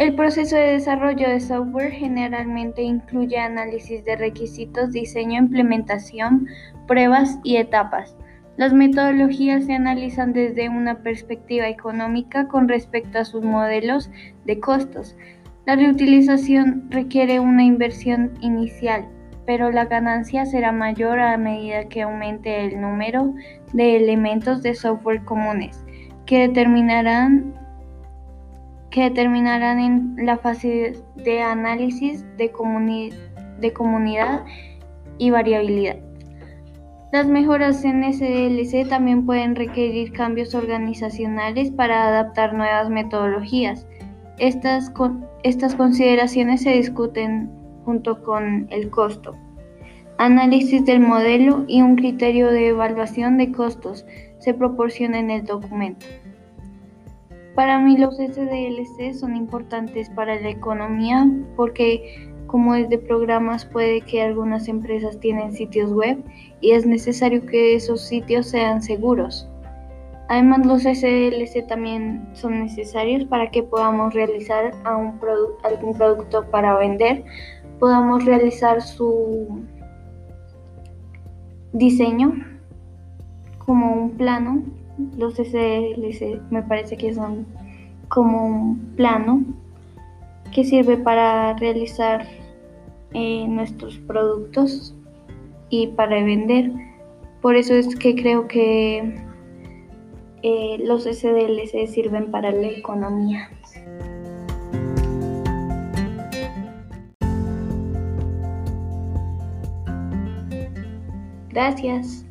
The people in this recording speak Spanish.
El proceso de desarrollo de software generalmente incluye análisis de requisitos, diseño, implementación, pruebas y etapas. Las metodologías se analizan desde una perspectiva económica con respecto a sus modelos de costos. La reutilización requiere una inversión inicial, pero la ganancia será mayor a medida que aumente el número de elementos de software comunes, que determinarán, que determinarán en la fase de análisis de, de comunidad y variabilidad. Las mejoras en SDLC también pueden requerir cambios organizacionales para adaptar nuevas metodologías. Estas, estas consideraciones se discuten junto con el costo, análisis del modelo y un criterio de evaluación de costos se proporciona en el documento. Para mí los SDLC son importantes para la economía porque como es de programas, puede que algunas empresas tienen sitios web y es necesario que esos sitios sean seguros. Además, los SLC también son necesarios para que podamos realizar algún producto para vender, podamos realizar su diseño como un plano. Los SLC me parece que son como un plano que sirve para realizar eh, nuestros productos y para vender. Por eso es que creo que eh, los SDLC sirven para la economía. Gracias.